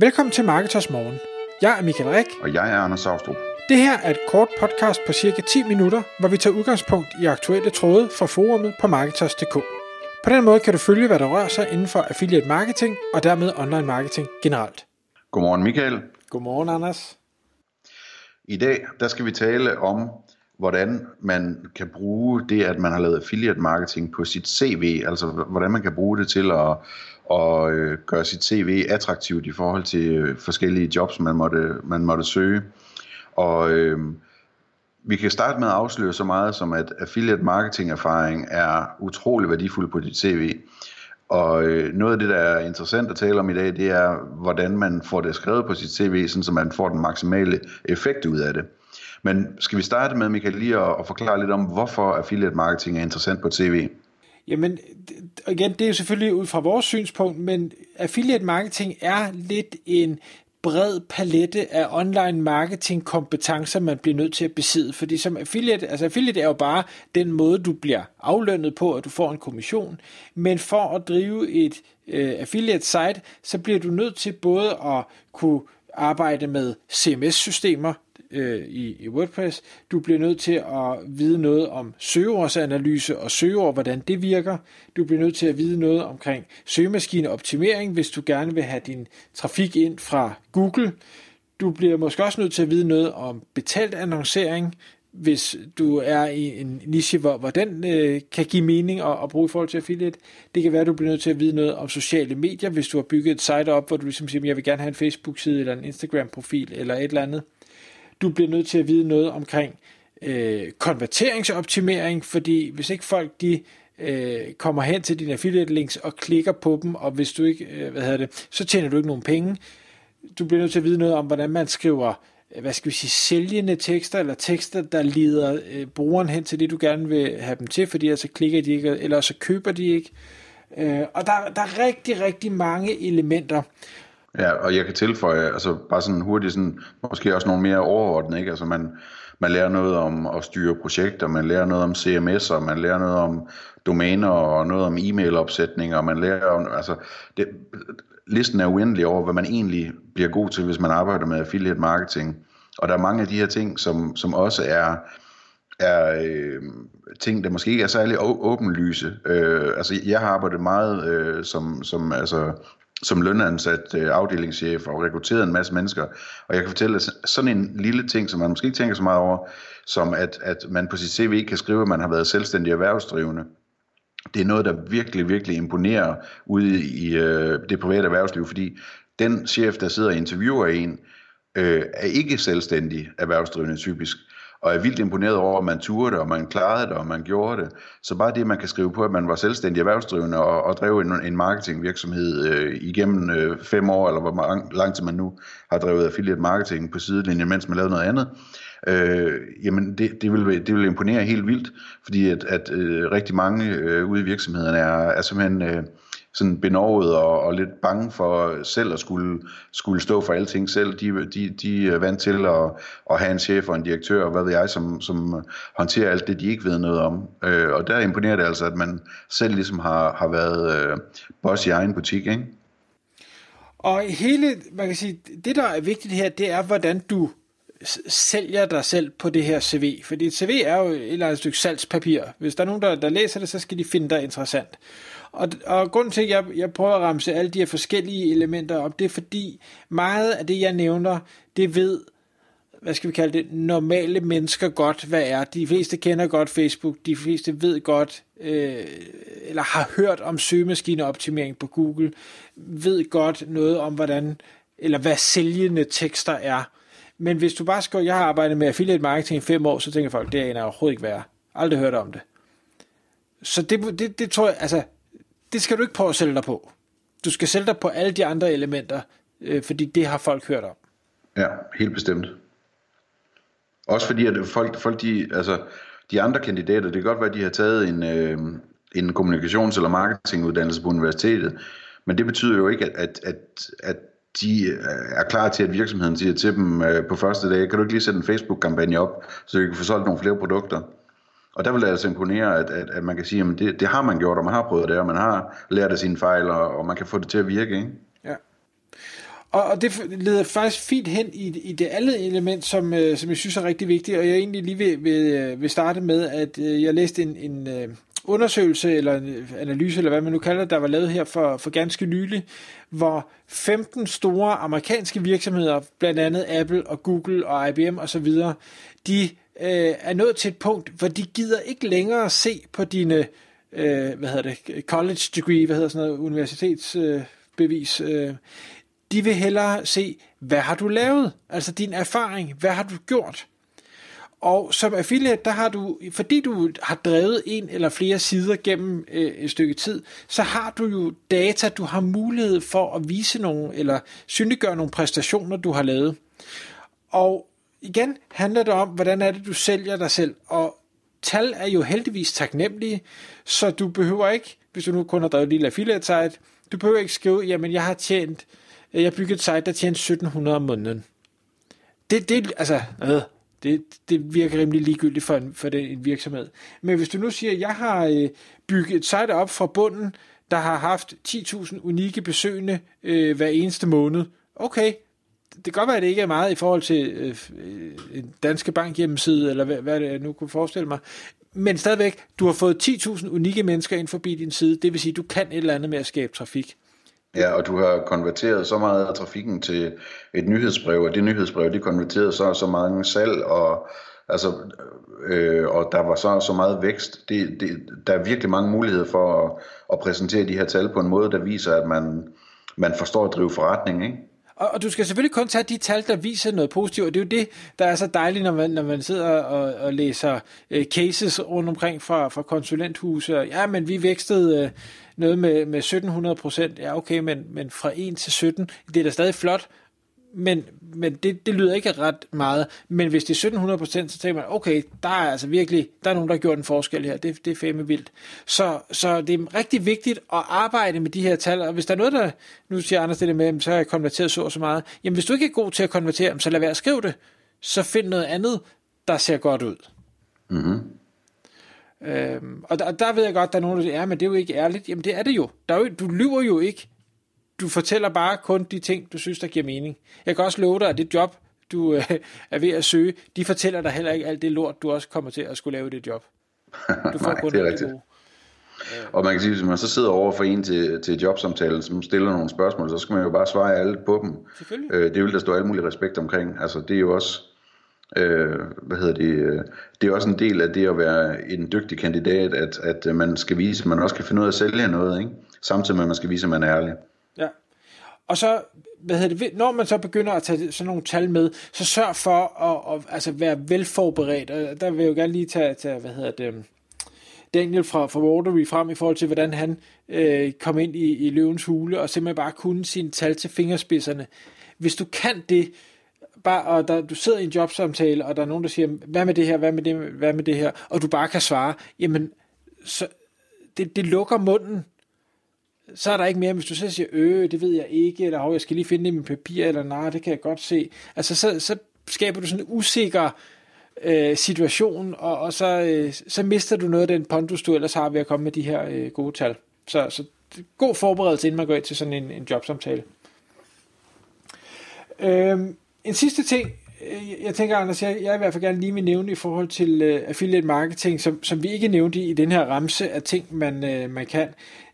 Velkommen til Marketers Morgen. Jeg er Michael Rik. Og jeg er Anders Saustrup. Det her er et kort podcast på cirka 10 minutter, hvor vi tager udgangspunkt i aktuelle tråde fra forumet på Marketers.dk. På den måde kan du følge, hvad der rører sig inden for affiliate marketing og dermed online marketing generelt. Godmorgen Michael. Godmorgen Anders. I dag der skal vi tale om, hvordan man kan bruge det, at man har lavet affiliate marketing på sit CV, altså hvordan man kan bruge det til at, og øh, gøre sit CV attraktivt i forhold til øh, forskellige jobs, man måtte, man måtte søge. Og øh, vi kan starte med at afsløre så meget som, at affiliate marketing erfaring er utrolig værdifuld på dit CV. Og øh, noget af det, der er interessant at tale om i dag, det er, hvordan man får det skrevet på sit CV, sådan så man får den maksimale effekt ud af det. Men skal vi starte med, Michael, lige at, at forklare lidt om, hvorfor affiliate marketing er interessant på CV? Jamen, igen, det er jo selvfølgelig ud fra vores synspunkt, men affiliate marketing er lidt en bred palette af online marketing kompetencer, man bliver nødt til at besidde. Fordi som affiliate, altså affiliate er jo bare den måde, du bliver aflønnet på, at du får en kommission. Men for at drive et øh, affiliate site, så bliver du nødt til både at kunne arbejde med CMS-systemer, øh, i, i WordPress. Du bliver nødt til at vide noget om søgeordsanalyse og søgeord, hvordan det virker. Du bliver nødt til at vide noget omkring søgemaskineoptimering, hvis du gerne vil have din trafik ind fra Google. Du bliver måske også nødt til at vide noget om betalt annoncering, hvis du er i en niche, hvor, hvor den øh, kan give mening at, at bruge i forhold til affiliate. Det kan være, at du bliver nødt til at vide noget om sociale medier, hvis du har bygget et site op, hvor du ligesom siger, jeg vil gerne have en Facebook-side eller en Instagram-profil eller et eller andet. Du bliver nødt til at vide noget omkring øh, konverteringsoptimering, fordi hvis ikke folk de øh, kommer hen til dine affiliate links og klikker på dem, og hvis du ikke, øh, hvad hedder det, så tjener du ikke nogen penge. Du bliver nødt til at vide noget om, hvordan man skriver øh, hvad skal vi sige, sælgende tekster, eller tekster, der leder øh, brugeren hen til det, du gerne vil have dem til, fordi så klikker de ikke, eller så køber de ikke. Øh, og der, der er rigtig, rigtig mange elementer. Ja, og jeg kan tilføje, altså bare sådan hurtigt, sådan, måske også nogle mere overordnede, ikke? Altså man, man lærer noget om at styre projekter, man lærer noget om CMS, og man lærer noget om domæner, og noget om e-mailopsætning, og man lærer om, altså, det, listen er uendelig over, hvad man egentlig bliver god til, hvis man arbejder med affiliate marketing. Og der er mange af de her ting, som, som også er, er øh, ting, der måske ikke er særlig åbenlyse. Øh, altså, jeg har arbejdet meget øh, som, som altså, som lønansat øh, afdelingschef og rekrutteret en masse mennesker. Og jeg kan fortælle, at sådan en lille ting, som man måske ikke tænker så meget over, som at, at man på sit CV kan skrive, at man har været selvstændig erhvervsdrivende. Det er noget, der virkelig, virkelig imponerer ude i øh, det private erhvervsliv, fordi den chef, der sidder og interviewer en, øh, er ikke selvstændig erhvervsdrivende typisk og er vildt imponeret over, at man turde det, og man klarede det, og man gjorde det. Så bare det, man kan skrive på, at man var selvstændig erhvervsdrivende og, og drev en, en marketingvirksomhed øh, igennem øh, fem år, eller hvor lang, lang tid man nu har drevet affiliate marketing på sidelinjen, mens man lavede noget andet, øh, jamen det, det, vil, det vil imponere helt vildt, fordi at, at øh, rigtig mange øh, ude i virksomhederne er, er simpelthen... Øh, sådan benovet og, og lidt bange for selv at skulle, skulle stå for alting selv. De, de, de er vant til at, at have en chef og en direktør, og hvad ved jeg, som, som håndterer alt det, de ikke ved noget om. Øh, og der imponerer det altså, at man selv ligesom har, har været øh, boss i egen butik, ikke? Og hele, man kan sige, det der er vigtigt her, det er, hvordan du sælger dig selv på det her CV. Fordi et CV er jo et eller andet stykke salgspapir. Hvis der er nogen, der, der læser det, så skal de finde dig interessant. Og, og grunden til, at jeg, jeg prøver at ramse alle de her forskellige elementer op, det er fordi meget af det, jeg nævner, det ved, hvad skal vi kalde det, normale mennesker godt, hvad er. De fleste kender godt Facebook, de fleste ved godt, øh, eller har hørt om søgemaskineoptimering på Google, ved godt noget om, hvordan, eller hvad sælgende tekster er. Men hvis du bare skal, jeg har arbejdet med affiliate marketing i fem år, så tænker folk, det er en overhovedet ikke værd. Aldrig hørt om det. Så det, det, det tror jeg, altså, det skal du ikke prøve at sælge dig på. Du skal sælge dig på alle de andre elementer, øh, fordi det har folk hørt om. Ja, helt bestemt. Også fordi, at folk, folk de, altså, de andre kandidater, det kan godt være, at de har taget en, øh, en kommunikations- eller marketinguddannelse på universitetet, men det betyder jo ikke, at, at, at, at de øh, er klar til, at virksomheden siger til dem øh, på første dag, kan du ikke lige sætte en Facebook-kampagne op, så vi kan få solgt nogle flere produkter. Og der vil det altså imponere, at, at, at man kan sige, at det, det har man gjort, og man har prøvet det, og man har lært af sine fejl, og, og man kan få det til at virke. Ikke? Ja. Og, og det leder faktisk fint hen i, i det andet element, som, øh, som jeg synes er rigtig vigtigt, og jeg egentlig lige vil, vil, øh, vil starte med, at øh, jeg læste en, en øh, undersøgelse eller en analyse, eller hvad man nu kalder det, der var lavet her for, for ganske nylig, hvor 15 store amerikanske virksomheder, blandt andet Apple og Google og IBM osv., de øh, er nået til et punkt, hvor de gider ikke længere se på dine øh, hvad hedder det, college degree, hvad hedder sådan noget, universitetsbevis. Øh, øh de vil hellere se, hvad har du lavet? Altså din erfaring, hvad har du gjort? Og som affiliate, der har du, fordi du har drevet en eller flere sider gennem øh, et stykke tid, så har du jo data, du har mulighed for at vise nogle, eller synliggøre nogle præstationer, du har lavet. Og igen handler det om, hvordan er det, du sælger dig selv. Og tal er jo heldigvis taknemmelige, så du behøver ikke, hvis du nu kun har drevet et lille affiliate site, du behøver ikke skrive, jamen jeg har tjent, jeg bygget et site, der tjente 1700 om måneden. Det, det, altså, øh, det, det virker rimelig ligegyldigt for en, for den, en virksomhed. Men hvis du nu siger, at jeg har øh, bygget et site op fra bunden, der har haft 10.000 unikke besøgende øh, hver eneste måned. Okay, det kan godt være, at det ikke er meget i forhold til øh, øh en danske bank hjemmeside, eller hvad, hvad det nu kunne forestille mig. Men stadigvæk, du har fået 10.000 unikke mennesker ind forbi din side, det vil sige, at du kan et eller andet med at skabe trafik. Ja, og du har konverteret så meget af trafikken til et nyhedsbrev, og det nyhedsbrev, det konverterede så så mange salg, og, altså, øh, og der var så så meget vækst. Det, det, der er virkelig mange muligheder for at, at præsentere de her tal på en måde, der viser, at man, man forstår at drive forretning, ikke? Og, og du skal selvfølgelig kun tage de tal, der viser noget positivt, og det er jo det, der er så dejligt, når man, når man sidder og, og læser øh, cases rundt omkring fra, fra konsulenthuse. Ja, men vi vækstede øh, noget med, med 1700 procent. Ja, okay, men, men fra 1 til 17, det er da stadig flot, men, men det, det lyder ikke ret meget. Men hvis det er 1700 procent, så tænker man, okay, der er altså virkelig, der er nogen, der har gjort en forskel her. Det, det er fandme vildt. Så, så det er rigtig vigtigt at arbejde med de her tal. Og hvis der er noget, der, nu siger Anders det med, så har jeg konverteret så og så meget. Jamen hvis du ikke er god til at konvertere, så lad være at skrive det. Så find noget andet, der ser godt ud. Mm-hmm. Øhm, og, der, og der ved jeg godt, der er nogen, der siger, ja, men det er jo ikke ærligt. Jamen det er det jo. Der er jo du lyver jo ikke du fortæller bare kun de ting, du synes, der giver mening. Jeg kan også love dig, at det job, du øh, er ved at søge, de fortæller dig heller ikke alt det lort, du også kommer til at skulle lave i det job. Du får Nej, kun det er rigtigt. Det og man kan sige, hvis man så sidder over for en til, til jobsamtalen, som stiller nogle spørgsmål, så skal man jo bare svare alle på dem. Øh, det vil der stå alt muligt respekt omkring. Altså, det er jo også, øh, hvad hedder det, øh, det er også en del af det at være en dygtig kandidat, at, at øh, man skal vise, at man også kan finde ud af at sælge noget, ikke? samtidig med, at man skal vise, at man er ærlig. Ja. Og så, hvad hedder det, når man så begynder at tage sådan nogle tal med, så sørg for at, at altså være velforberedt. Og der vil jeg jo gerne lige tage, tage hvad hedder det, Daniel fra, fra Watery frem i forhold til, hvordan han øh, kom ind i, i løvens hule, og simpelthen bare kunne sine tal til fingerspidserne. Hvis du kan det, bare, og der, du sidder i en jobsamtale, og der er nogen, der siger, hvad med det her, hvad med det, hvad med det her, og du bare kan svare, jamen, så, det, det lukker munden så er der ikke mere, hvis du så siger, øh, det ved jeg ikke, eller hov, jeg skal lige finde det i min papir, eller nej, det kan jeg godt se. Altså, så, så skaber du sådan en usikker øh, situation, og, og så, øh, så mister du noget af den pondus, du ellers har ved at komme med de her øh, gode tal. Så, så god forberedelse, inden man går ind til sådan en, en jobsamtale. Øh, en sidste ting, øh, jeg tænker, Anders, jeg, jeg i hvert fald gerne lige vil nævne i forhold til uh, affiliate marketing, som, som vi ikke nævnte i, i den her ramse af ting, man, uh, man kan,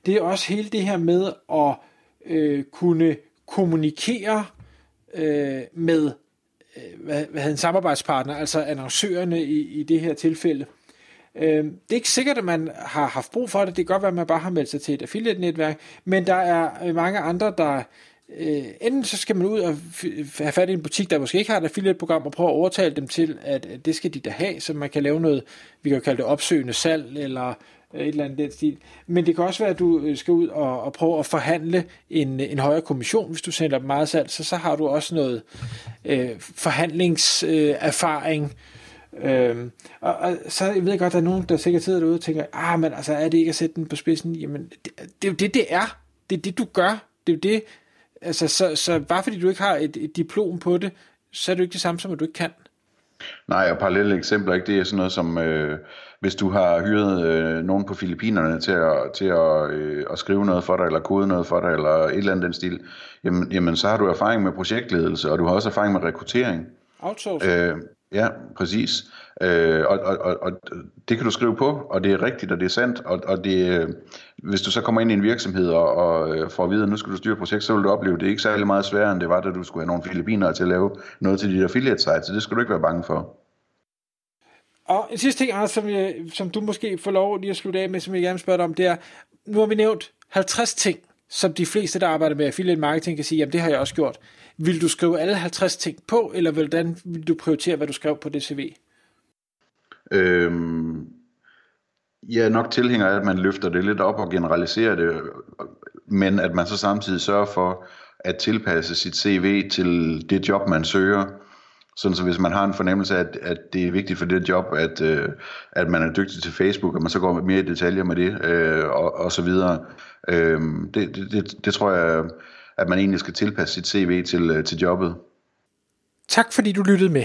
det er også hele det her med at øh, kunne kommunikere øh, med øh, hvad, hvad en samarbejdspartner, altså annoncørerne i, i det her tilfælde. Øh, det er ikke sikkert, at man har haft brug for det. Det kan godt være, at man bare har meldt sig til et affiliate-netværk, men der er mange andre, der øh, enten så skal man ud og have fat i en butik, der måske ikke har et affiliate-program, og prøve at overtale dem til, at det skal de da have, så man kan lave noget, vi kan kalde det opsøgende salg, eller øh, et eller andet den stil. Men det kan også være, at du øh, skal ud og, og prøve at forhandle en, en højere kommission, hvis du sender meget salg, så så har du også noget øh, forhandlingserfaring. Øh, øhm, og, og så jeg ved godt, at der er nogen, der sikkert sidder derude og tænker, ah, men altså, er det ikke at sætte den på spidsen? Jamen, det, det er jo det, det er. Det er det, du gør. Det er jo det. Altså, så, så bare fordi du ikke har et, et diplom på det, så er det jo ikke det samme som, at du ikke kan. Nej, og parallelle eksempler, ikke? det er sådan noget som, øh, hvis du har hyret øh, nogen på Filippinerne til, at, til at, øh, at skrive noget for dig, eller kode noget for dig, eller et eller andet den stil, jamen, jamen så har du erfaring med projektledelse, og du har også erfaring med rekruttering. Outsourcing. Øh, ja, præcis. Øh, og, og, og, og det kan du skrive på, og det er rigtigt, og det er sandt, og, og det, øh, hvis du så kommer ind i en virksomhed og, og øh, får at vide, at nu skal du styre et projekt, så vil du opleve, at det er ikke særlig meget sværere, end det var, da du skulle have nogle filipiner til at lave noget til dit affiliate site, så det skal du ikke være bange for. Og en sidste ting, Anders, som, jeg, som du måske får lov lige at slutte af med, som jeg gerne spørger dig om, det er, nu har vi nævnt 50 ting, som de fleste, der arbejder med affiliate marketing, kan sige, jamen det har jeg også gjort. Vil du skrive alle 50 ting på, eller hvordan vil du prioritere, hvad du skrev på det CV? Øhm, jeg er nok tilhænger af, at man løfter det lidt op og generaliserer det, men at man så samtidig sørger for at tilpasse sit CV til det job, man søger. Sådan så hvis man har en fornemmelse af, at, at det er vigtigt for det job, at, øh, at man er dygtig til Facebook, og man så går mere i detaljer med det, øh, og, og så videre. Øh, det, det, det, det tror jeg, at man egentlig skal tilpasse sit CV til, øh, til jobbet. Tak fordi du lyttede med.